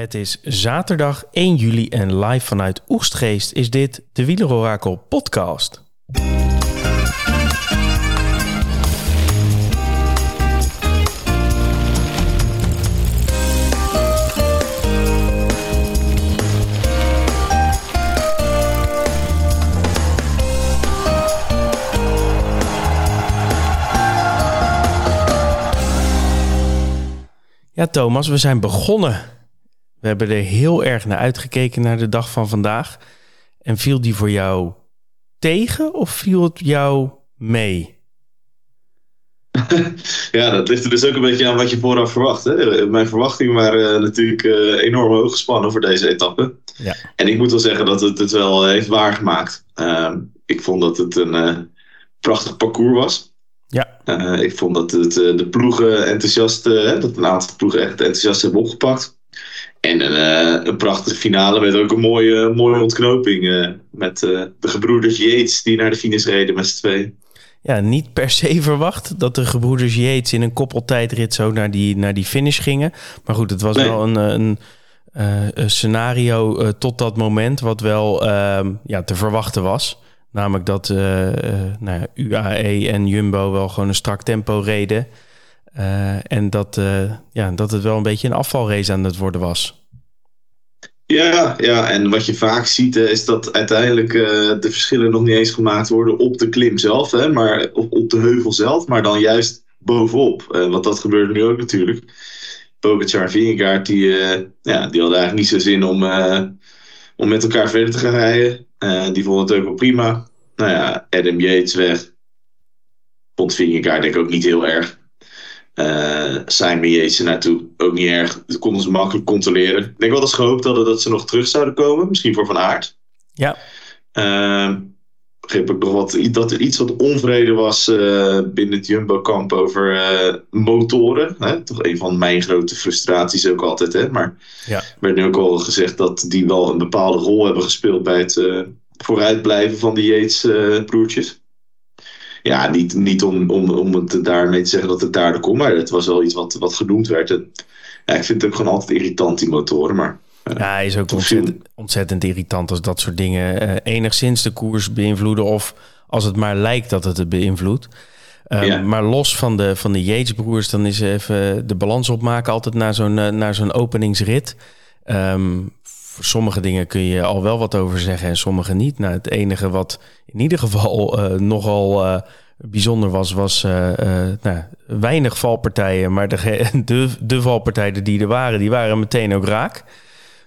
Het is zaterdag 1 juli en live vanuit Oestgeest is dit de Wielerorakel podcast. Ja, Thomas, we zijn begonnen. We hebben er heel erg naar uitgekeken naar de dag van vandaag. En viel die voor jou tegen of viel het jou mee? ja, dat ligt er dus ook een beetje aan wat je vooraf verwacht. Hè? Mijn verwachtingen waren eh, natuurlijk uh, enorm hoog gespannen voor deze etappe. Ja. En ik moet wel zeggen dat het het wel heeft waargemaakt. Uh, ik vond dat het een uh, prachtig parcours was. Ja. ik vond dat het, de ploegen enthousiast, dat een aantal ploegen echt enthousiast hebben opgepakt. En een, uh, een prachtige finale met ook een mooie, mooie ontknoping. Uh, met uh, de gebroeders Yates die naar de finish reden met z'n tweeën. Ja, niet per se verwacht dat de gebroeders Yates in een koppeltijdrit zo naar die, naar die finish gingen. Maar goed, het was nee. wel een, een, een scenario tot dat moment wat wel ehm, ja, te verwachten was. Namelijk dat nou ja, UAE en Jumbo wel gewoon een strak tempo reden. Uh, en dat, uh, ja, dat het wel een beetje een afvalrace aan het worden was. Ja, ja, en wat je vaak ziet uh, is dat uiteindelijk de verschillen nog niet eens gemaakt worden op de klim zelf, hè, maar op, op de heuvel zelf, maar dan juist bovenop. want dat gebeurt nu ook natuurlijk. Pogacar en Vingegaard, die, ja, die hadden eigenlijk niet zo zin om, om met elkaar verder te gaan rijden. die vonden het ook wel prima. Nou ja, Adam Yates weg. Vond Vingegaard denk ik ook niet heel erg. Uh, Simon Yates naartoe. Ook niet erg. Dat konden ze makkelijk controleren. Ik denk wel dat ze gehoopt hadden dat ze nog terug zouden komen. Misschien voor Van Aert. Ja. Uh, begreep ook nog wat, dat er iets wat onvrede was uh, binnen het Jumbo-kamp over uh, motoren. Hè? Toch een van mijn grote frustraties ook altijd. Hè? Maar ja. werd nu ook al gezegd dat die wel een bepaalde rol hebben gespeeld bij het vooruitblijven van de Yates-broertjes ja, niet, niet om, om, om het daarmee te zeggen dat het daardoor komt, maar het was wel iets wat, wat genoemd werd. En, ja, ik vind het ook gewoon altijd irritant, die motoren. Maar, uh, ja, hij is ook ontzettend, ontzettend, irritant als dat soort dingen uh, enigszins de koers beïnvloeden of als het maar lijkt dat het het beïnvloedt. Um, ja. Maar los van de, van de Yates-broers, dan is even de balans opmaken altijd naar zo'n uh, naar zo'n openingsrit. Um, voor sommige dingen kun je al wel wat over zeggen en sommige niet. Nou, het enige wat in ieder geval uh, nogal uh, bijzonder was, was uh, nou, weinig valpartijen. Maar de, de, de, valpartijen die er waren, die waren meteen ook raak.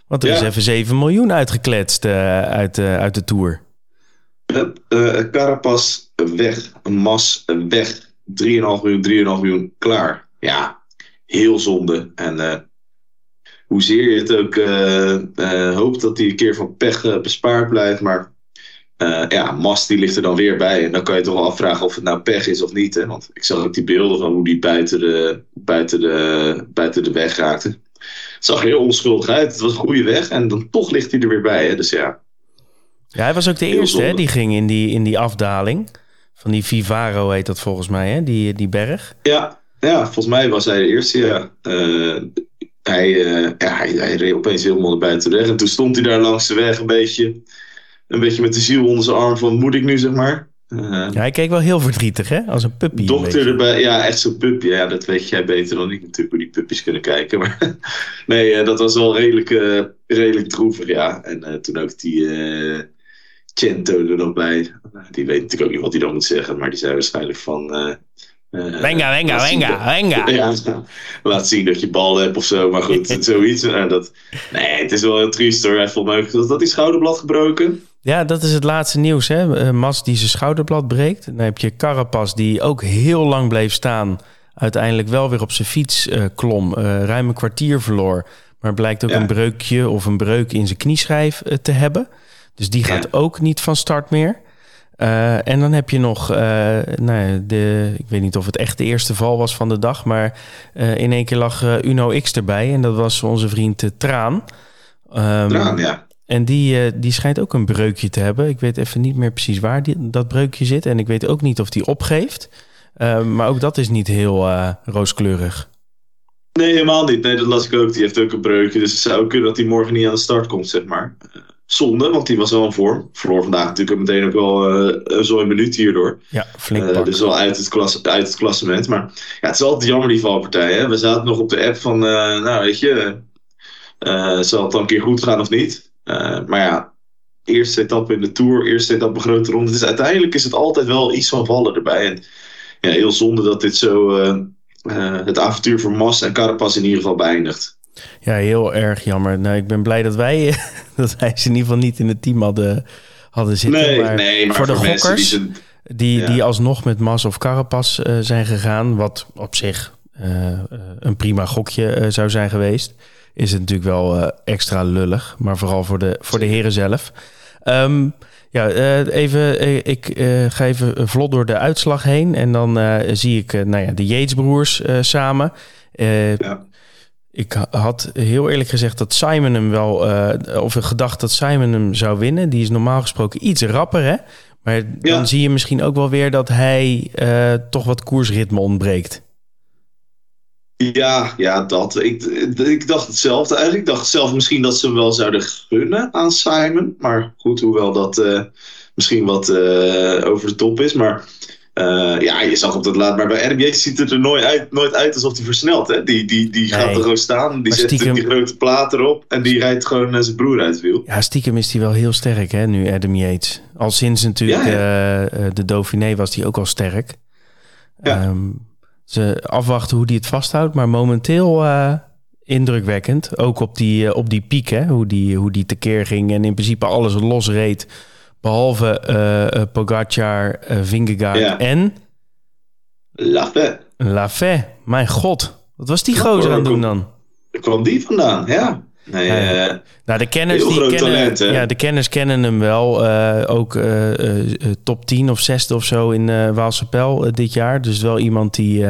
Want er ja. is even 7 miljoen uitgekletst uit, uit de Tour. Carapaz weg, Mas weg, 3,5 miljoen, 3,5 miljoen, klaar. Ja, heel zonde. En hoezeer je het ook uh, uh, hoopt dat hij een keer van pech uh, bespaard blijft. Maar ja, Mast die ligt er dan weer bij. En dan kan je toch wel afvragen of het nou pech is of niet. Hè? Want ik zag ook die beelden van hoe die buiten de, buiten de, buiten de weg raakte. Het zag heel onschuldig uit. Het was een goede weg. En dan toch ligt hij er weer bij. Hè? Dus ja. Ja, hij was ook de eerste hè, die ging in die, in die afdaling. Van die Vivaro heet dat volgens mij, hè? Die, die berg. Ja, ja, volgens mij was hij de eerste, ja. Uh, hij, uh, ja, hij, hij, reed opeens helemaal naar buiten de weg. En toen stond hij daar langs de weg een beetje, een beetje met de ziel onder zijn arm van moet ik nu, zeg maar. Uh, ja, hij keek wel heel verdrietig, hè? Als een puppy. Dokter erbij, ja, echt zo'n puppy. Ja, dat weet jij beter dan ik natuurlijk, hoe die puppies kunnen kijken. Maar nee, uh, dat was wel redelijk, redelijk droevig, ja. En toen ook die Cento er nog bij. Die weet natuurlijk ook niet wat hij dan moet zeggen, maar die zei waarschijnlijk van uh, venga, venga, venga, venga. Ja, laat zien dat je bal hebt of zo. Maar goed, zoiets. Uh, dat, nee, het is wel heel triest hoor. Hij ook dat, dat die schouderblad gebroken. Ja, dat is het laatste nieuws. Hè? Uh, Mas die zijn schouderblad breekt. Dan heb je Carapas die ook heel lang bleef staan. Uiteindelijk wel weer op zijn fiets uh, klom. ruim een kwartier verloor. Maar blijkt ook ja. een breukje of een breuk in zijn knieschijf te hebben. Dus die gaat ja. ook niet van start meer. Uh, en dan heb je nog, uh, nou, de, ik weet niet of het echt de eerste val was van de dag, maar uh, in één keer lag Uno X erbij en dat was onze vriend Traan. Um, Traan, ja. En die, die schijnt ook een breukje te hebben. Ik weet even niet meer precies waar die, dat breukje zit en ik weet ook niet of die opgeeft. maar ook dat is niet heel rooskleurig. Nee, helemaal niet. Nee, dat las ik ook. Die heeft ook een breukje. Dus het zou kunnen dat hij morgen niet aan de start komt, zeg maar. Zonde, want die was wel in vorm. Verloor vandaag natuurlijk meteen ook wel uh, zo'n minuut hierdoor. Ja, flink uh, Dus wel uit het, klas, uit het klassement. Maar ja, het is altijd jammer die valpartij. Hè? We zaten nog op de app van, uh, nou weet je, zal het dan een keer goed gaan of niet? maar ja, eerste etappe in de Tour, eerste etappe grote ronde. Dus uiteindelijk is het altijd wel iets van vallen erbij. En ja, heel zonde dat dit zo het avontuur voor Mas en Carapaz in ieder geval beëindigt. Ja, heel erg jammer. Nou, ik ben blij dat wij, dat wij ze in ieder geval niet in het team hadden, hadden zitten. Nee, maar nee, maar voor de gokkers die, die, die, alsnog met Mas of Carapas uh, zijn gegaan, wat op zich uh, een prima gokje uh, zou zijn geweest, is het natuurlijk wel extra lullig. Maar vooral voor de, voor de heren zelf. Um, ja, even, ik ga even vlot door de uitslag heen. En dan zie ik nou ja, de Yates-broers samen. ja. Ik had heel eerlijk gezegd dat Simon hem wel, uh, of gedacht dat Simon hem zou winnen. Die is normaal gesproken iets rapper, hè? Maar dan zie je misschien ook wel weer dat hij uh, toch wat koersritme ontbreekt. Ja, ja, dat. Ik, ik dacht hetzelfde eigenlijk. Ik dacht zelf misschien dat ze hem wel zouden gunnen aan Simon. Maar goed, hoewel dat uh, misschien wat over de top is. Maar uh, ja, je zag op dat laat, maar bij RBA ziet het er nooit uit, nooit uit alsof hij versnelt. Hè? Die, die, die gaat er gewoon staan, die zet die grote plaat erop en die rijdt gewoon zijn broer uit wiel. Ja, stiekem is hij wel heel sterk hè, nu Adam Yates. Al sinds natuurlijk ja, uh, de Dauphiné was hij ook al sterk. Ja. Um, ze afwachten hoe hij het vasthoudt, maar momenteel uh, indrukwekkend. Ook op die, op die piek, hè, hoe, die, hoe die tekeer ging en in principe alles losreed Behalve uh, Pogacar, uh, Vingegaard en... Lafay. Lafay, mijn god. Wat was die gozer aan het doen dan? Waar kwam die vandaan? Ja. Nee, uh, nou, de kenners, die kennen, talent, ja, de kenners kennen hem wel. ook top 10 of 6 of zo in uh, Waalsepel dit jaar. Dus wel iemand die,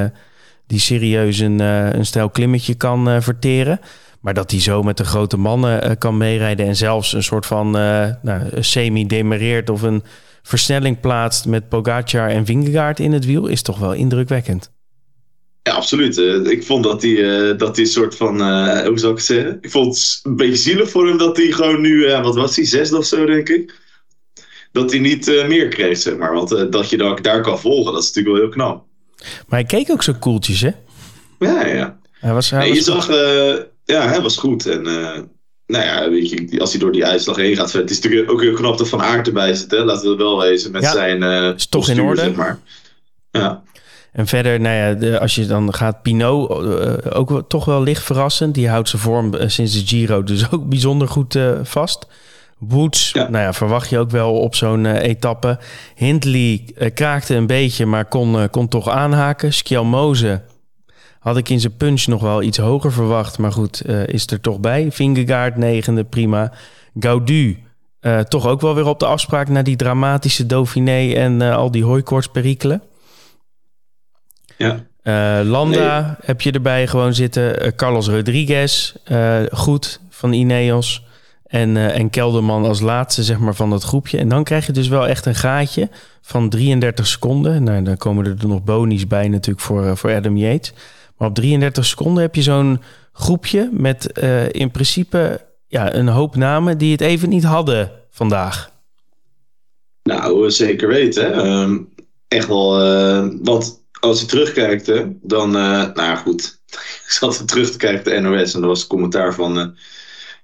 die serieus een, een stijl klimmetje kan verteren. Maar dat hij zo met de grote mannen uh, kan meerijden en zelfs een soort van uh, nou, semi-demereert of een versnelling plaatst met Pogacar en Vingegaard in het wiel, is toch wel indrukwekkend. Ja, absoluut. Uh, ik vond dat hij, dat hij soort van, hoe zou ik het zeggen? Ik vond het een beetje zielig voor hem dat hij gewoon nu, wat was hij, zesde of zo denk ik. Dat hij niet meer kreeg, zeg maar. Want dat je daar, daar kan volgen, dat is natuurlijk wel heel knap. Maar hij keek ook zo koeltjes, hè? Ja, ja. Hij was, hij nee, was je zag, ja, hij was goed. En uh, nou ja, weet je, als hij door die uitslag heen gaat. Het is natuurlijk ook heel knap dat Van Aert erbij zit. Hè? Laten we het wel wezen met zijn uh, is toch in orde. Zeg maar. Ja. En verder, nou ja, de, als je dan gaat, Pinot uh, ook toch wel licht verrassend. Die houdt zijn vorm sinds de Giro dus ook bijzonder goed vast. Woods, ja. nou ja, verwacht je ook wel op zo'n etappe. Hindley kraakte een beetje, maar kon, kon toch aanhaken. Skjelmoze had ik in zijn punch nog wel iets hoger verwacht. Maar goed, uh, is er toch bij. Vingegaard negende, prima. Gaudu, uh, toch ook wel weer op de afspraak... naar die dramatische Dauphiné en uh, al die hooikoortsperikelen. Ja. Landa nee. heb je erbij gewoon zitten. Carlos Rodriguez, goed, van Ineos. En, en Kelderman als laatste zeg maar, van dat groepje. En dan krijg je dus wel echt een gaatje van 33 seconden. Nou, dan komen er nog bonies bij natuurlijk voor, voor Adam Yates. Maar op 33 seconden heb je zo'n groepje met uh, in principe ja, een hoop namen die het even niet hadden vandaag. Nou, zeker weten. Um, echt wel. Uh, want als je terugkijkt, dan. Uh, nou goed. ik zat terug te kijken de NOS en er was een commentaar van. Uh,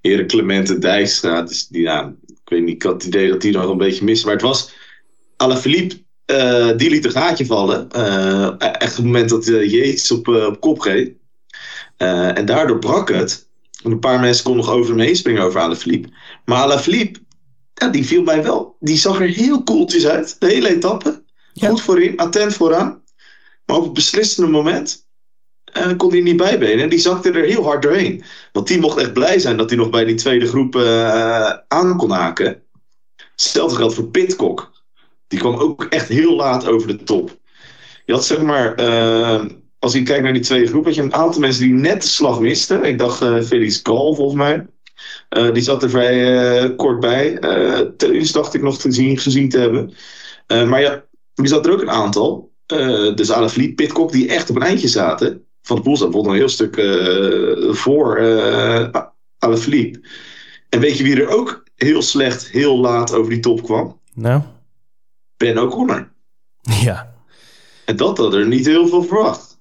Heren Clemente Dijkstra. Dus die, ja, ik weet niet, ik had het idee dat die nog een beetje miste. Maar het was. Alaphilippe uh, die liet een gaatje vallen. Uh, echt op het moment dat uh, Yates op, op kop reed. en daardoor brak het. En een paar mensen konden nog over hem heen springen over Alaphilippe. Maar Alaphilippe, ja, die viel mij wel. Die zag er heel koeltjes uit. De hele etappe. Ja. Goed voorin, attent vooraan. Maar op het beslissende moment kon hij niet bijbenen. En die zakte er heel hard doorheen. Want die mocht echt blij zijn dat hij nog bij die tweede groep aan kon haken. Hetzelfde geldt voor Pitcock. Die kwam ook echt heel laat over de top. Je had zeg maar, uh, als je kijkt naar die twee groepen, had je een aantal mensen die net de slag misten. Ik dacht uh, Felix Gal volgens mij. Uh, die zat er vrij kort bij. Uh, dacht ik nog te zien, gezien te hebben. maar ja, er zat er ook een aantal. dus Alaphilippe, Pitcock, die echt op een eindje zaten. Van de Poel staat bijvoorbeeld een heel stuk voor uh, Philippe. En weet je wie er ook heel slecht, heel laat over die top kwam? Nou? Ben O'Connor. Ja. En dat had er niet heel veel verwacht.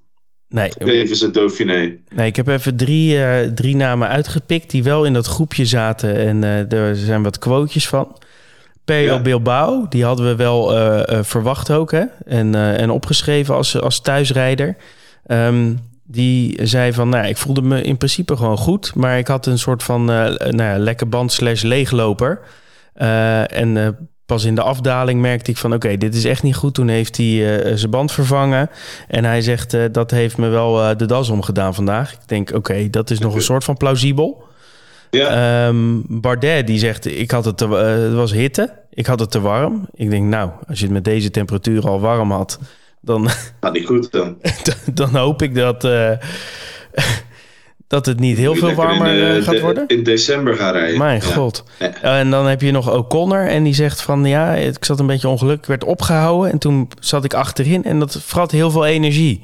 Nee. Even zijn Dauphiné. Nee, ik heb even drie, uh, drie namen uitgepikt die wel in dat groepje zaten. En uh, er zijn wat quotejes van. Ja. Bilbao, die hadden we wel uh, verwacht ook. Hè? En, en opgeschreven als, als thuisrijder. Um, die zei van, nou, ik voelde me in principe gewoon goed. Maar ik had een soort van nou ja, lekker band slash leegloper. en pas in de afdaling merkte ik van oké, dit is echt niet goed. Toen heeft hij uh, zijn band vervangen. En hij zegt uh, dat heeft me wel uh, de das omgedaan vandaag. Ik denk oké, dat is nog een soort van plausibel. Ja. Um, Bardet die zegt ik had het te, het was hitte. Ik had het te warm. Ik denk nou, als je het met deze temperatuur al warm had, dan. Gaat niet goed dan. dan hoop ik dat dat het niet heel veel warmer in, uh, gaat worden? In december gaan rijden. Mijn god. En dan heb je nog O'Connor en die zegt van ja, ik zat een beetje ongeluk, werd opgehouden en toen zat ik achterin en dat vrat heel veel energie.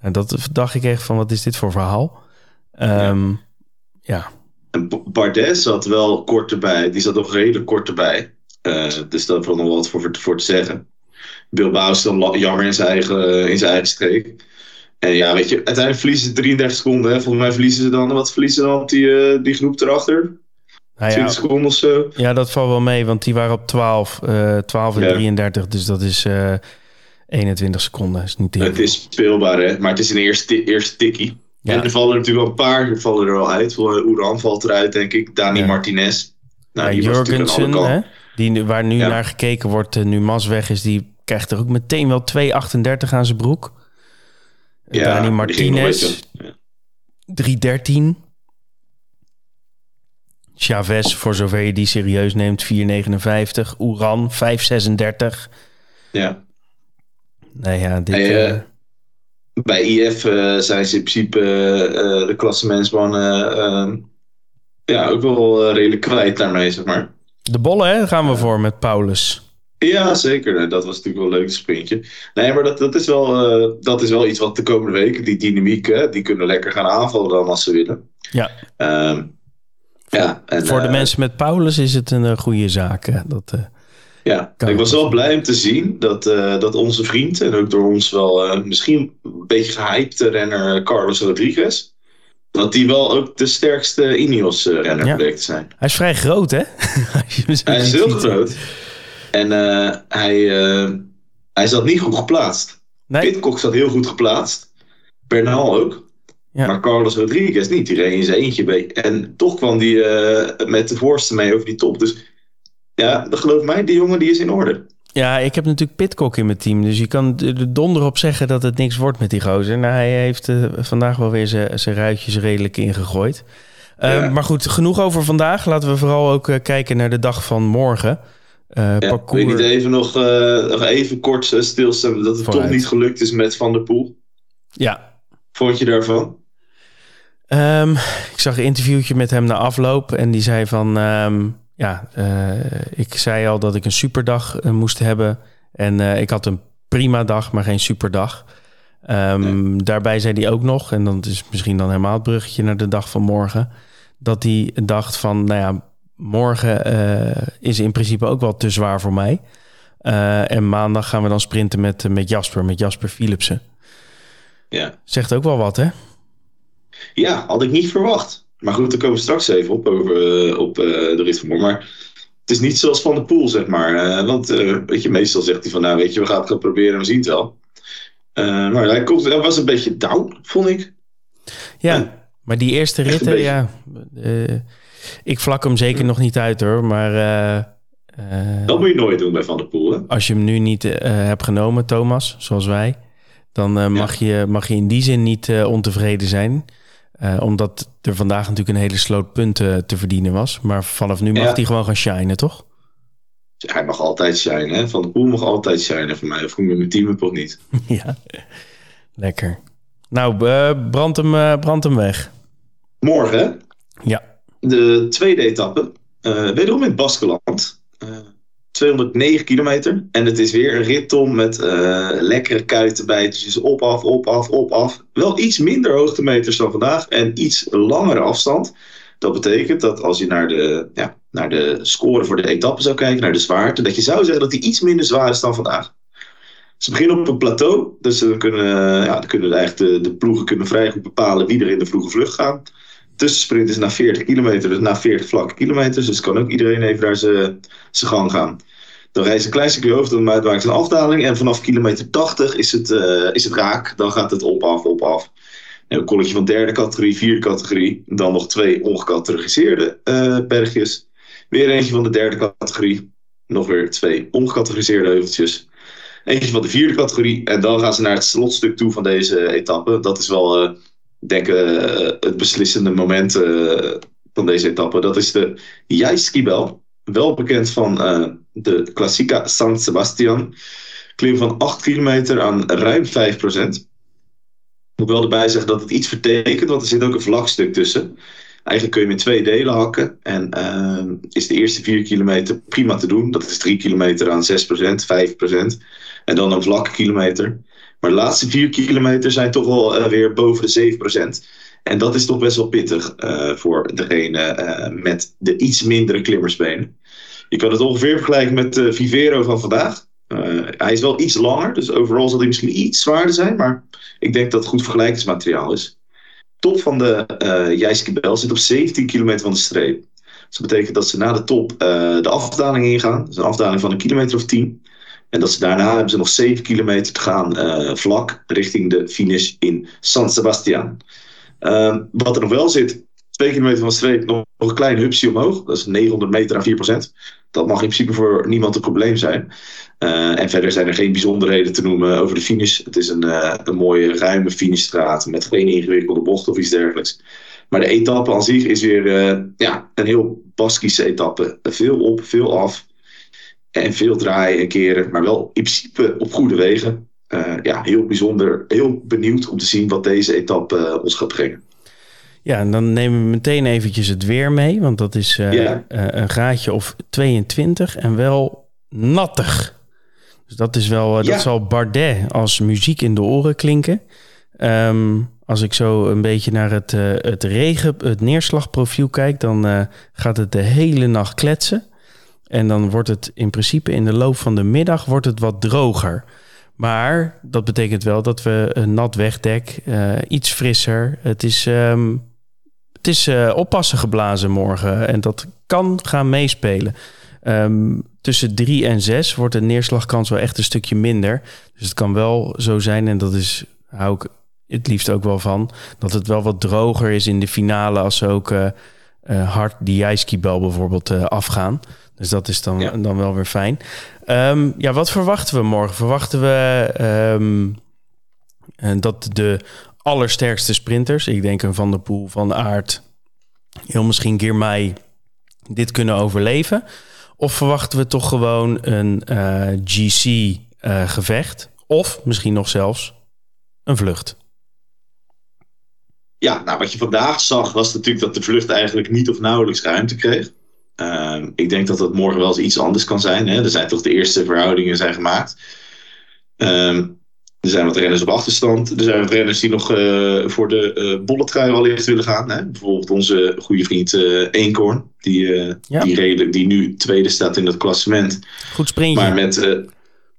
En dat dacht ik echt van wat is dit voor verhaal? Um, ja. En Bardet zat wel kort erbij, die zat nog redelijk kort erbij. Uh, dus daar valt nog wat voor, voor te zeggen. Bilbao is dan jammer in zijn eigen, in zijn eigen streek. En ja, weet je, uiteindelijk verliezen ze 33 seconden. Hè. Volgens mij verliezen ze dan, wat verliezen ze dan die, uh, die groep erachter? Nou 20 ja, seconden of zo. Ja, dat valt wel mee, want die waren op 12, uh, 12 en ja. 33. Dus dat is uh, eh, 21 seconden. Is niet het is speelbaar, hè? maar het is een eerste, eerste tikkie. Ja. En er vallen natuurlijk wel een paar vallen er al uit. Oeran valt eruit, denk ik. Dani ja. Martinez. Nou, ja, Jurgensen, hè? Die, waar nu naar gekeken wordt, nu Mas weg is, die krijgt er ook meteen wel 2,38 aan zijn broek. Ja, Dani Martinez, 313. Chavez, voor zover je die serieus neemt, 459. Oeran, 536. Ja. Nou ja, dit... Hey, uh, bij IF uh, zijn ze in principe uh, de klassementsmannen ja, ook wel redelijk kwijt daarmee, zeg maar. De bollen, hè, gaan we voor met Paulus. Ja, zeker. Dat was natuurlijk wel een leuk sprintje. Nee, maar dat, dat, is wel, uh, dat is wel iets wat de komende weken, die dynamiek, hè, die kunnen lekker gaan aanvallen dan als ze willen. Ja. Um, ja en, Voor de uh, mensen met Paulus is het een uh, goede zaak. Dat, ja, ik was wel blij om te zien dat, dat onze vriend, en ook door ons wel misschien een beetje gehypte renner Carlos Rodriguez, dat die wel ook de sterkste Ineos-renner ja. bleek te zijn. Hij is vrij groot, hè? hij is heel groot. En uh, hij, uh, hij zat niet goed geplaatst. Nee. Pitcock zat heel goed geplaatst. Bernal ook. Ja. Maar Carlos Rodriguez niet. Die reed in zijn eentje bij. En toch kwam die uh, met de voorste mee over die top. Dus ja, geloof mij, die jongen die is in orde. Ja, ik heb natuurlijk Pitcock in mijn team. Dus je kan er donder op zeggen dat het niks wordt met die gozer. Nou, hij heeft vandaag wel weer zijn ruitjes redelijk ingegooid. Ja. Maar goed, genoeg over vandaag. Laten we vooral ook kijken naar de dag van morgen. Uh, ja, parcours. Wil je niet even nog, uh, nog even kort uh, stilstaan dat het Vooruit. toch niet gelukt is met Van der Poel? Ja. Vond je daarvan? Um, ik zag een interviewtje met hem na afloop en die zei van... Um, ja, ik zei al dat ik een superdag moest hebben. En ik had een prima dag, maar geen superdag. Um, nee. Daarbij zei hij ook nog, en dan is misschien dan helemaal het bruggetje naar de dag van morgen... dat hij dacht van, nou ja morgen uh, is in principe ook wel te zwaar voor mij. Uh, en maandag gaan we dan sprinten met, met Jasper, met Jasper Philipsen. Ja. Zegt ook wel wat, hè? Ja, had ik niet verwacht. Maar goed, daar komen we straks even op, over, uh, op de rit van morgen. Maar het is niet zoals Van de Poel, zeg maar. want weet je, meestal zegt hij van, nou weet je, we gaan het gaan proberen en we zien het wel. maar hij, komt, hij was een beetje down, vond ik. Ja, maar die eerste ritten, ja ik vlak hem zeker nog niet uit hoor, maar... Uh, dat moet je nooit doen bij Van der Poel. Hè? Als je hem nu niet uh, hebt genomen, Thomas, zoals wij... dan uh, mag, je, mag je in die zin niet ontevreden zijn. omdat er vandaag natuurlijk een hele sloot punten te verdienen was. Maar vanaf nu mag ja. hij gewoon gaan shinen, toch? Hij mag altijd shinen. Hè? Van der Poel mag altijd shinen voor mij. Of ik met mijn team of niet. ja, lekker. Nou, brand, hem, brand hem weg. Morgen? Ja de tweede etappe, uh, wederom in Baskeland. Uh, 209 kilometer. En het is weer een rit, Tom, met uh, lekkere kuitenbijtjes. Op, af, op, af, op, af. Wel iets minder hoogtemeters dan vandaag. En iets langere afstand. Dat betekent dat als je naar de, ja, naar de score voor de etappe zou kijken, naar de zwaarte, dat je zou zeggen dat die iets minder zwaar is dan vandaag. Ze beginnen op een plateau, dus dan kunnen, ja, dan kunnen eigenlijk de, de ploegen kunnen vrij goed bepalen wie er in de vroege vlucht gaan. Tussensprint is na 40 kilometer, dus na 40 vlakke kilometers, dus kan ook iedereen even daar zijn gang gaan. Dan rijdt een klein stukje hoofd, dan maakt ze een afdaling. En vanaf kilometer 80 is het, uh, is het raak. Dan gaat het op, af, op, af. een kolletje van derde categorie, vierde categorie. Dan nog twee ongecategoriseerde uh, bergjes. Weer eentje van de derde categorie. Nog weer twee ongecategoriseerde heuveltjes. Eentje van de vierde categorie. En dan gaan ze naar het slotstuk toe van deze etappe. Dat is wel, uh, denk ik, het beslissende moment van deze etappe. Dat is de Jaiskibel. Wel bekend van de Classica San Sebastian. Klim van 8 kilometer aan ruim 5 procent. Moet wel erbij zeggen dat het iets vertekent, want er zit ook een vlakstuk tussen. Eigenlijk kun je hem in twee delen hakken. En is de eerste 4 kilometer prima te doen. Dat is 3 kilometer aan 6 procent, 5 procent. En dan een vlakke kilometer. Maar de laatste 4 kilometer zijn toch wel uh, weer boven de 7 procent. En dat is toch best wel pittig uh, voor degene uh, met de iets mindere klimmersbenen. Je kan het ongeveer vergelijken met de Vivero van vandaag. Hij is wel iets langer, dus overal zal hij misschien iets zwaarder zijn. Maar ik denk dat het goed vergelijkingsmateriaal is. Top van de uh, Jijskebel zit op 17 kilometer van de streep. Dus dat betekent dat ze na de top de afdaling ingaan. Is een afdaling van een kilometer of 10. En dat ze daarna hebben ze nog 7 kilometer te gaan uh, vlak richting de finish in San Sebastian. wat er nog wel zit, 2 kilometer van de streep, nog, een klein hupsje omhoog. Dat is 900 meter aan 4 procent dat mag in principe voor niemand een probleem zijn. Uh, en verder zijn er geen bijzonderheden te noemen over de finish. Het is een, uh, een mooie, ruime finishstraat met geen ingewikkelde bocht of iets dergelijks. Maar de etappe aan zich is weer ja, een heel Baskische etappe. Veel op, veel af. En veel draaien en keren. Maar wel in principe op goede wegen. ja, heel bijzonder. Heel benieuwd om te zien wat deze etappe ons gaat brengen. Ja, en dan nemen we meteen eventjes het weer mee, want dat is uh, een graadje of 22 en wel nattig. Dus dat is wel, dat zal Bardet als muziek in de oren klinken. Um, als ik zo een beetje naar het, het regen, het neerslagprofiel kijk, dan gaat het de hele nacht kletsen. En dan wordt het in principe in de loop van de middag wordt het wat droger. Maar dat betekent wel dat we een nat wegdek, iets frisser. Het is um, het is uh, oppassen geblazen morgen en dat kan gaan meespelen. Um, tussen 3 en 6 wordt de neerslagkans wel echt een stukje minder. Dus het kan wel zo zijn, en dat is, hou ik het liefst ook wel van, dat het wel wat droger is in de finale als ze ook uh, hard die ijskibel bijvoorbeeld afgaan. Dus dat is dan, ja. dan wel weer fijn. Um, ja, wat verwachten we morgen? Verwachten we um, dat de allersterkste sprinters. Ik denk een Van der Poel, Van Aert, heel misschien Girmay dit kunnen overleven? Of verwachten we toch gewoon een uh, eh, GC-gevecht? Uh, of misschien nog zelfs een vlucht? Ja, nou wat je vandaag zag was natuurlijk dat de vlucht eigenlijk niet of nauwelijks ruimte kreeg. Uh, ik denk dat dat morgen wel eens iets anders kan zijn. Hè? Er zijn toch de eerste verhoudingen zijn gemaakt. Um, er zijn wat renners op achterstand. Er zijn wat renners die nog uh, voor de uh, bolletrui al eerst willen gaan. Hè? Bijvoorbeeld onze goede vriend uh, Eenkorn. Die, ja. die, redelijk, die nu tweede staat in het klassement. Goed sprintje. Maar met,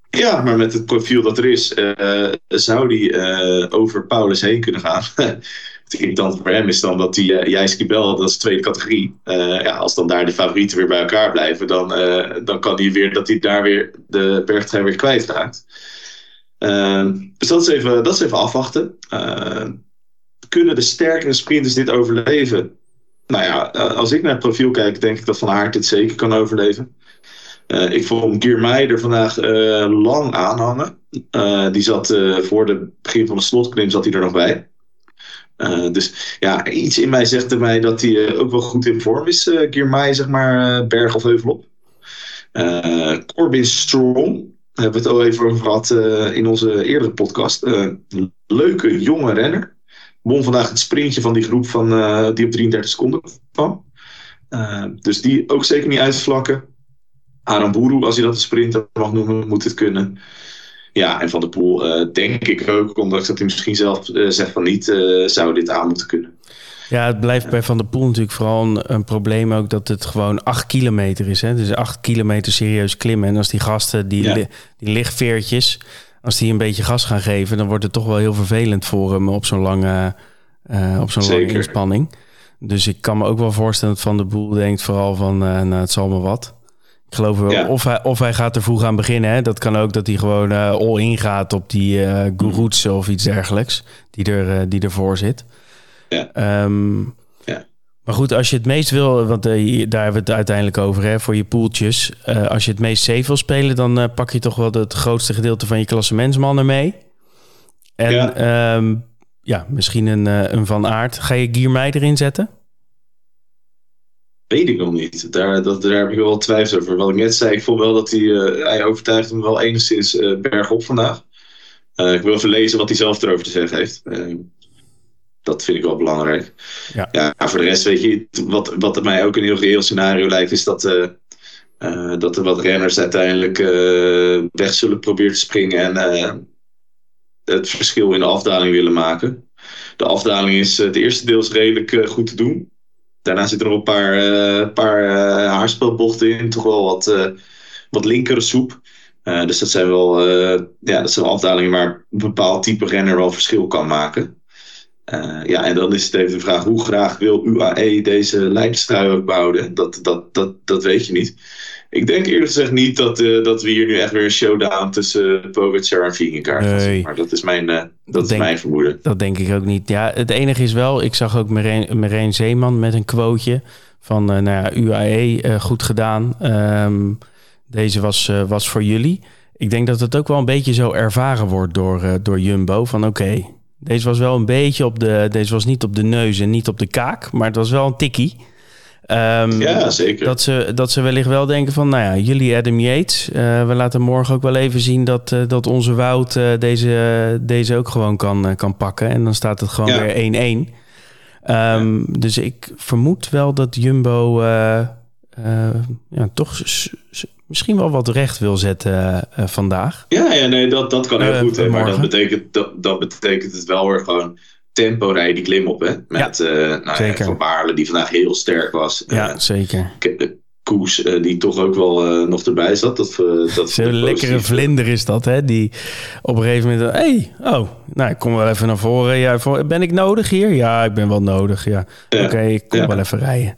ja, maar met het profiel dat er is, zou die over Paulus heen kunnen gaan. het irritant voor hem is dan dat die uh, Jijski Bel, dat is de tweede categorie. ja, als dan daar de favorieten weer bij elkaar blijven, dan, dan kan hij weer dat hij daar weer de bergtrui weer kwijtraakt. Uh, dus dat is even, dat is even afwachten. Uh, kunnen de sterkere sprinters dit overleven? Nou ja, als ik naar het profiel kijk, denk ik dat Van Aert dit zeker kan overleven. Ik vond Giermeijer er vandaag lang aanhangen. die zat voor het begin van de slotklim zat hij er nog bij. Dus ja, iets in mij zegt er mij dat hij ook wel goed in vorm is. Uh, Giermeijer, zeg maar, berg of heuvel op. Corbin Strong, hebben we het al even over gehad in onze eerdere podcast. Leuke jonge renner. Won vandaag het sprintje van die groep van, die op 33 seconden kwam. dus die ook zeker niet uitvlakken. Aramburu, als je dat een sprinter mag noemen, moet het kunnen. Ja, en Van der Poel denk ik ook, ondanks dat hij misschien zelf zegt van niet, zou dit aan moeten kunnen. Ja, het blijft bij Van der Poel natuurlijk vooral een, een, probleem ook dat het gewoon acht kilometer is. Hè? Dus acht kilometer serieus klimmen. En als die gasten, die, die lichtveertjes, als die een beetje gas gaan geven, dan wordt het toch wel heel vervelend voor hem op zo'n lange, uh, op zo'n lange inspanning. Dus ik kan me ook wel voorstellen dat Van der Poel denkt vooral van, uh, nou, het zal me wat. Geloof wel. Of, hij, of hij gaat er vroeg aan beginnen. Hè? Dat kan ook dat hij gewoon uh, all-in gaat op die uh, of iets dergelijks. Die, er, die ervoor zit. Ja. Ehm, ja. Maar goed, als je het meest wil, want uh, daar hebben we het uiteindelijk over, hè, voor je poeltjes. Als je het meest safe wil spelen, dan pak je toch wel het grootste gedeelte van je klassementsmannen mee. En ja, um, ja misschien een, een Van Aert. Ga je Giermij erin zetten? Weet ik nog niet. Daar, dat, daar heb ik wel twijfels over. Wat ik net zei, ik vond wel dat hij, hij overtuigt hem wel enigszins bergop vandaag. ik wil even lezen wat hij zelf erover te zeggen heeft dat vind ik wel belangrijk. Ja. ja, voor de rest weet je, wat, wat mij ook een heel reëel scenario lijkt, is dat, uh, uh, dat er wat renners uiteindelijk uh, weg zullen proberen te springen en het verschil in de afdaling willen maken. De afdaling is het eerste deel is redelijk goed te doen. Daarna zitten er nog een paar, paar haarspelbochten in, toch wel wat, wat linkere soep. dus dat zijn wel ja, dat zijn afdalingen waar een bepaald type renner wel verschil kan maken. Uh, ja, en dan is het even de vraag: hoe graag wil UAE deze lijnstrui ook behouden? Dat, dat, dat, dat weet je niet. Ik denk eerlijk gezegd niet dat, uh, dat we hier nu echt weer een showdown tussen Pogacar en Vingegaard nee. Maar dat is mijn, uh, dat, dat is denk, mijn vermoeden. Dat denk ik ook niet. Ja, het enige is wel, ik zag ook Marijn Zeeman met een quoteje van nou ja, UAE, goed gedaan. Um, deze was, was voor jullie. Ik denk dat het ook wel een beetje zo ervaren wordt door, door Jumbo. Van oké, okay, deze was wel een beetje op de. Deze was niet op de neus en niet op de kaak, maar het was wel een tikkie. Um, ja, zeker. Dat ze, dat ze wellicht wel denken van, nou ja, jullie Adam Yates. Uh, we laten morgen ook wel even zien dat, uh, dat onze Wout uh, deze, deze ook gewoon kan, kan pakken. En dan staat het gewoon ja. weer 1-1. Um, ja. Dus ik vermoed wel dat Jumbo ja, toch misschien wel wat recht wil zetten vandaag. Ja, ja nee, dat, dat kan heel goed. Hè, maar dat betekent, dat, dat betekent het wel weer gewoon tempo rijden die klim op. Hè? Met ja, uh, nou, Van Baarle, die vandaag heel sterk was. Ja, zeker. Koes, die toch ook wel nog erbij zat. Dat, dat Zo'n lekkere vlinder is dat, hè? Die op een gegeven moment... hey, oh, nou, ik kom wel even naar voren. Ja, ben ik nodig hier? Ja, ik ben wel nodig, ja. ja. Oké, okay, ik kom ja. wel even rijden.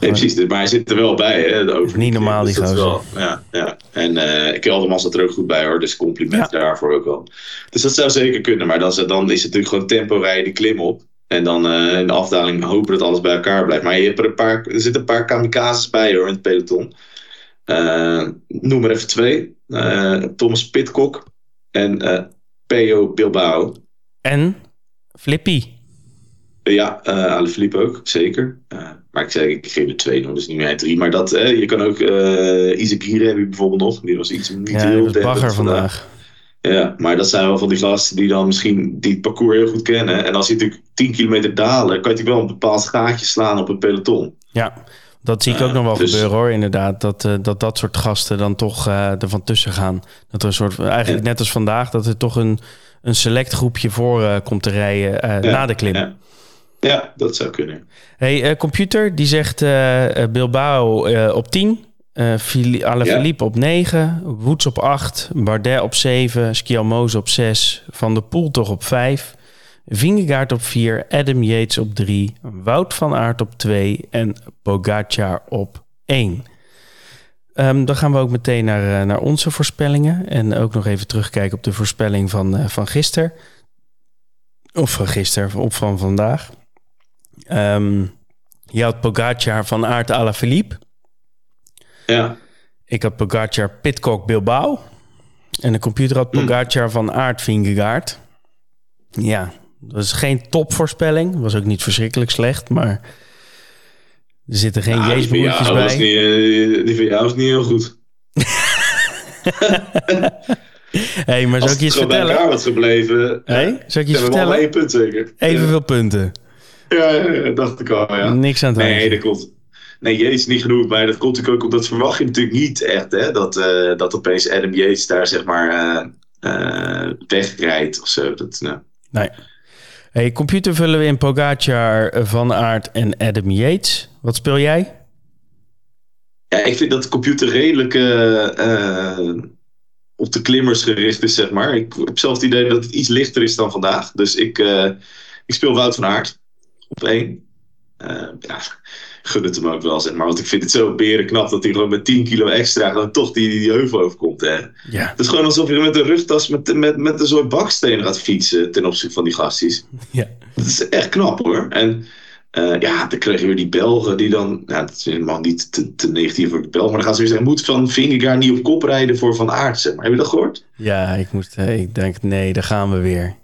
Nee, precies. Maar hij zit er wel bij. Hè, de Niet normaal, die dus ja, ja. En uh, Kelderman zat er ook goed bij hoor. Dus compliment ja. daarvoor ook wel. Dus dat zou zeker kunnen. Maar dan, dan is het natuurlijk gewoon tempo rijden die klim op. En dan uh, in de afdaling hopen dat alles bij elkaar blijft. Maar je hebt er, een paar, er zitten een paar kamikazes bij hoor in het peloton. Uh, noem er even twee. Thomas Pitcock en Peo Bilbao. En Flippy. Ja, uh, Ale ook, zeker. Maar ik zei, ik geef twee nog, dus niet meer drie. Maar dat, je kan ook uh, Izagiri heb je bijvoorbeeld nog. Die was iets niet ja, heel bagger vandaag. Ja, maar dat zijn wel van die gasten die dan misschien die het parcours heel goed kennen. En als je natuurlijk 10 kilometer dalen, kan je wel een bepaald gaatje slaan op een peloton. Ja, dat zie ik ook nog wel dus, gebeuren hoor, inderdaad. Dat, uh, dat dat soort gasten dan toch uh, er van tussen gaan. Dat er een soort, eigenlijk net als vandaag, dat er toch een, een select groepje voor uh, komt te rijden na de klim. Ja. Ja, dat zou kunnen. Hey, uh, computer, die zegt uh, Bilbao uh, op 10. Alaphilippe ja. op 9. Woods op 8. Bardet op 7. Skjalmoze op 6. Van der Poel toch op 5. Vingegaard op 4. Adam Yates op 3. Wout van Aert op 2. En Pogacar op 1. Um, ehm, dan gaan we ook meteen naar, naar onze voorspellingen. En ook nog even terugkijken op de voorspelling van, van gisteren. Of van gisteren, of van vandaag. Um, je had Pogacar van Aert à la Philippe. Ja. Ik had Pogacar Pitcock Bilbao. En de computer had hm. Pogacar mm. van Aert Vingegaard. Ja, dat is geen topvoorspelling. Was ook niet verschrikkelijk slecht, maar er zitten geen nou, jeesbroertjes bij. Niet, uh, die van jou is niet heel goed. hey, maar zou ik je vertellen? Als het bij was gebleven... Hey, zou ik je vertellen? Één punt zeker. Evenveel punten. Ja, dacht ik al, ja. Niks aan het Nee, dat klopt. nee, Yates niet genoemd, maar dat komt natuurlijk ook omdat verwacht je natuurlijk niet echt, hè, dat, uh, dat opeens Adam Yates daar zeg maar uh, wegrijdt of zo. Dat, nou. Nee. Hey, computer vullen we in Pogacar, Van Aert en Adam Yates. Wat speel jij? Ja, ik vind dat de computer redelijk op de klimmers gericht is, zeg maar. Ik heb zelf het idee dat het iets lichter is dan vandaag. Dus ik, ik speel Wout van Aert op één. Uh, ja, gun het hem ook wel, zeg maar. Want ik vind het zo berenknap dat hij gewoon met 10 kilo extra dan toch die, die heuvel overkomt. Hè. Ja. Het is gewoon alsof je met een rugtas met, met, met een soort baksteen gaat fietsen ten opzichte van die gasties. Ja. Dat is echt knap hoor. En uh, ja, dan krijg je weer die Belgen die dan, ja, dat is helemaal niet te, te negatief voor de Belgen, maar dan gaan ze weer zeggen, moet Van Vingegaard niet op kop rijden voor Van Aert, zeg maar. Heb je dat gehoord? Ja, ik, moest, ik denk, nee, daar gaan we weer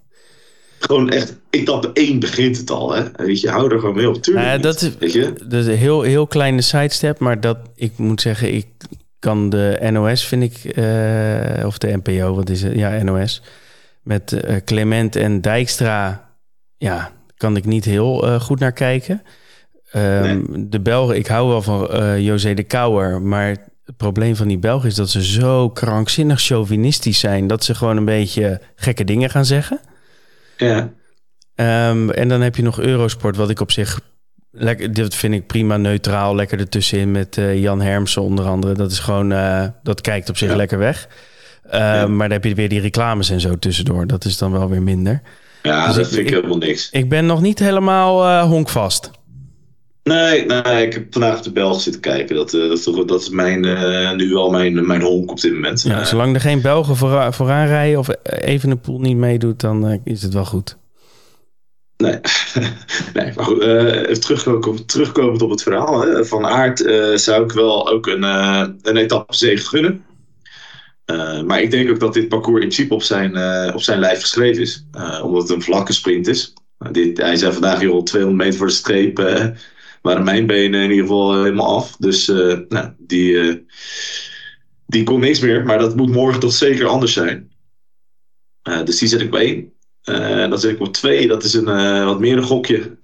gewoon echt, etappe 1 begint het al. Hè? Weet je, hou er gewoon mee op. Tuurlijk. Nou dat, is, weet je? dat is een heel, heel kleine sidestep, maar dat ik moet zeggen, ik kan de NOS, vind ik, uh, of de NPO, wat is het? Ja, NOS. Met uh, Clement en Dijkstra, ja, kan ik niet heel uh, goed naar kijken. Um, nee. De Belgen, ik hou wel van José de Kouwer, maar het probleem van die Belgen is dat ze zo krankzinnig chauvinistisch zijn dat ze gewoon een beetje gekke dingen gaan zeggen. Ja. Um, en dan heb je nog Eurosport, wat ik op zich lekker, dit vind ik prima neutraal, lekker ertussenin met uh, Jan Hermsen onder andere. Dat is gewoon, uh, dat kijkt op zich ja. lekker weg. Uh, ja. Maar dan heb je weer die reclames en zo tussendoor. Dat is dan wel weer minder. Ja, dus dat ik, vind ik helemaal niks. Ik ben nog niet helemaal uh, honkvast. Nee, nee, ik heb vandaag de Belgen zitten kijken. Dat, uh, dat, is, toch, dat is mijn, uh, nu wel mijn, mijn honk op dit moment. Ja, zolang er geen Belgen voor, vooraan rijden of even een pool niet meedoet, dan uh, is het wel goed. Nee, nee maar goed. even terugkomend, terugkomend op het verhaal. Hè. Van Aert zou ik wel ook een, een etappe zege gunnen. maar ik denk ook dat dit parcours in principe op zijn, op zijn lijf geschreven is. omdat het een vlakke sprint is. Dit, hij zei vandaag, joh, 200 meter voor de streep waren mijn benen in ieder geval helemaal af. Dus uh, nou, die, uh, die kon niks meer. Maar dat moet morgen toch zeker anders zijn. Uh, dus die zet ik op één. dan zet ik op twee. Dat is een wat meer een gokje.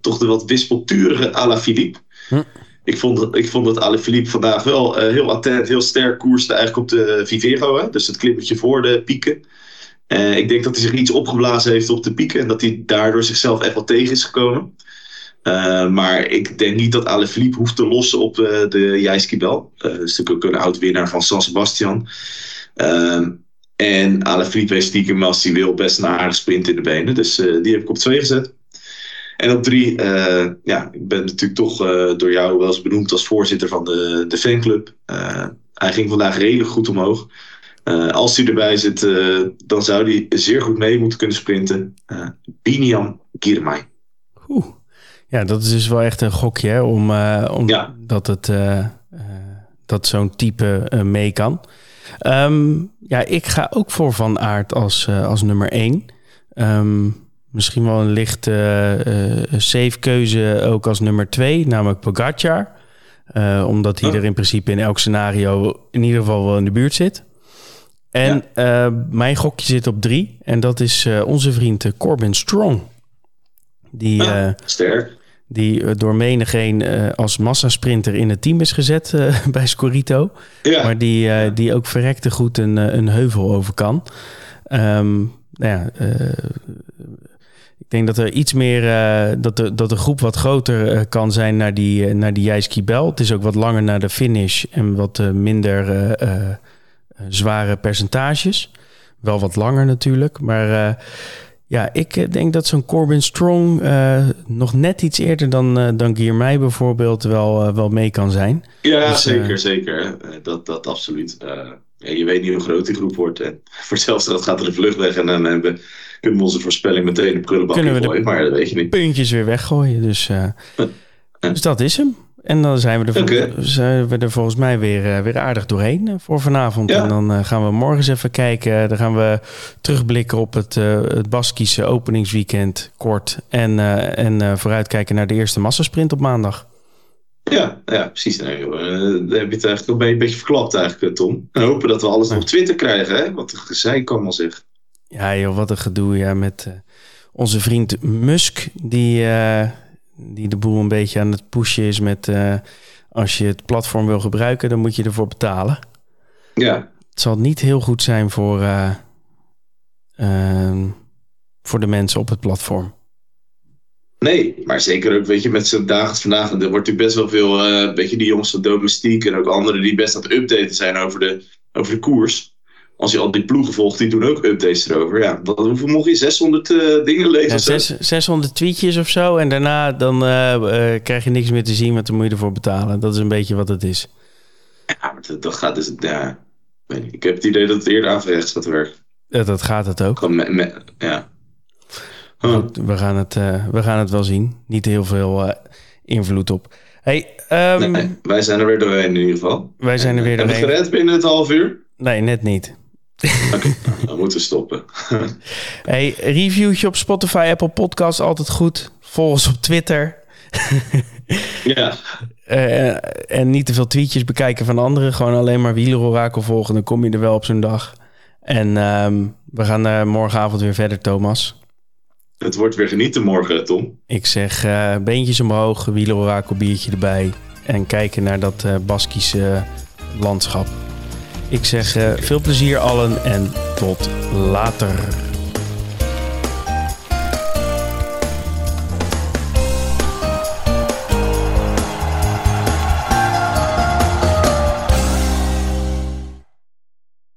toch de wat wispelturige à la Philippe. Hm. Ik vond, ik vond dat Alaphilippe vandaag wel heel attent, heel sterk koerste eigenlijk op de Vivero. Hè? Dus het klimmetje voor de pieken. ik denk dat hij zich iets opgeblazen heeft op de pieken. En dat hij daardoor zichzelf echt wel tegen is gekomen. Uh, maar ik denk niet dat Alaphilippe hoeft te lossen op uh, de Jijskibel. Uh, dat is natuurlijk een oud-winnaar van San Sebastian. Ehm, en Alaphilippe heeft stiekem als hij wil best een aardige sprint in de benen. Dus die heb ik op twee gezet. En op drie, ja, ik ben natuurlijk toch door jou wel eens benoemd als voorzitter van de, de fanclub. hij ging vandaag redelijk goed omhoog. als hij erbij zit, dan zou hij zeer goed mee moeten kunnen sprinten. Biniam Girmay. Oeh. Ja, dat is dus wel echt een gokje hè, om, uh, om ja. dat, het, uh, uh, dat zo'n type mee kan. Um, ja, ik ga ook voor Van Aert als, als nummer één. Um, misschien wel een lichte safe keuze ook als nummer twee, namelijk Pogacar. omdat hij oh. er in principe in elk scenario in ieder geval wel in de buurt zit. En ja. mijn gokje zit op drie. En dat is onze vriend Corbin Strong. Die, ah, sterk. Die door menigeen uh, als massasprinter in het team is gezet uh, bij Scorito. Ja. Maar die, die ook verrekte goed een, een heuvel over kan. Um, nou ja, ik denk dat er iets meer, dat, de, dat de groep wat groter kan zijn naar die, naar die Jijskibel. Het is ook wat langer naar de finish en wat minder zware percentages. Wel wat langer natuurlijk, maar ja, ik eh, denk dat zo'n Corbin Strong uh, nog net iets eerder dan, uh, dan bijvoorbeeld wel, uh, wel mee kan zijn. Ja, dus, zeker, zeker. Dat, dat absoluut. Ja, je weet niet hoe groot die groep wordt. En voor hetzelfde dat gaat er de vlucht weg en dan hebben, kunnen we onze voorspelling meteen op prullenbak gooien. Maar dat weet je niet. Puntjes weer weggooien. Dus, dus dat is hem. En dan zijn we er, okay. zijn we er volgens mij weer, weer aardig doorheen voor vanavond. Ja. En dan gaan we morgen eens even kijken. Dan gaan we terugblikken op het, uh, het Baskische openingsweekend kort. En, uh, en uh, vooruitkijken naar de eerste massasprint op maandag. Ja, ja precies. Nee, joh. daar heb je het eigenlijk een beetje verklapt eigenlijk, Tom. En hopen dat we alles nog op Twitter krijgen, hè? Wat een gezeik kan wel zeggen. Ja joh, wat een gedoe ja, met onze vriend Musk. Die die de boel een beetje aan het pushen is met... als je het platform wil gebruiken, dan moet je ervoor betalen. Ja. Het zal niet heel goed zijn voor, ehm, voor de mensen op het platform. Nee, maar zeker ook, weet je, met zo'n dagen vandaag, er wordt natuurlijk best wel veel, weet je, die jongens van Domestiek en ook anderen die best aan het updaten zijn over de, over de koers. Als je al die ploegen volgt, die doen ook updates erover. Ja, wat, hoeveel mocht je? 600 uh, eh, dingen lezen? Ja, 600 tweetjes of zo. En daarna dan uh, krijg je niks meer te zien, want dan moet je ervoor betalen. Dat is een beetje wat het is. Ja, maar dat, dat gaat dus, ja, ik heb het idee dat het eerder averechts gaat werken. Ja, dat gaat het ook. ja. Goed, we, gaan het, we gaan het wel zien. Niet heel veel invloed op. Hey, um, nee, wij zijn er weer doorheen in ieder geval. Wij zijn er weer doorheen. Hebben we gered binnen het half uur? Nee, net niet. Oké, okay, dan moeten we stoppen. hey, reviewtje op Spotify, Apple Podcast, altijd goed. Volg ons op Twitter. ja. Uh, en niet te veel tweetjes bekijken van anderen. Gewoon alleen maar wielerorakel volgen. Dan kom je er wel op zo'n dag. En um, we gaan morgenavond weer verder, Thomas. Het wordt weer genieten morgen, Tom. Ik zeg uh, beentjes omhoog, wielerorakel, biertje erbij. En kijken naar dat Baskische landschap. Ik zeg uh, veel plezier allen en tot later.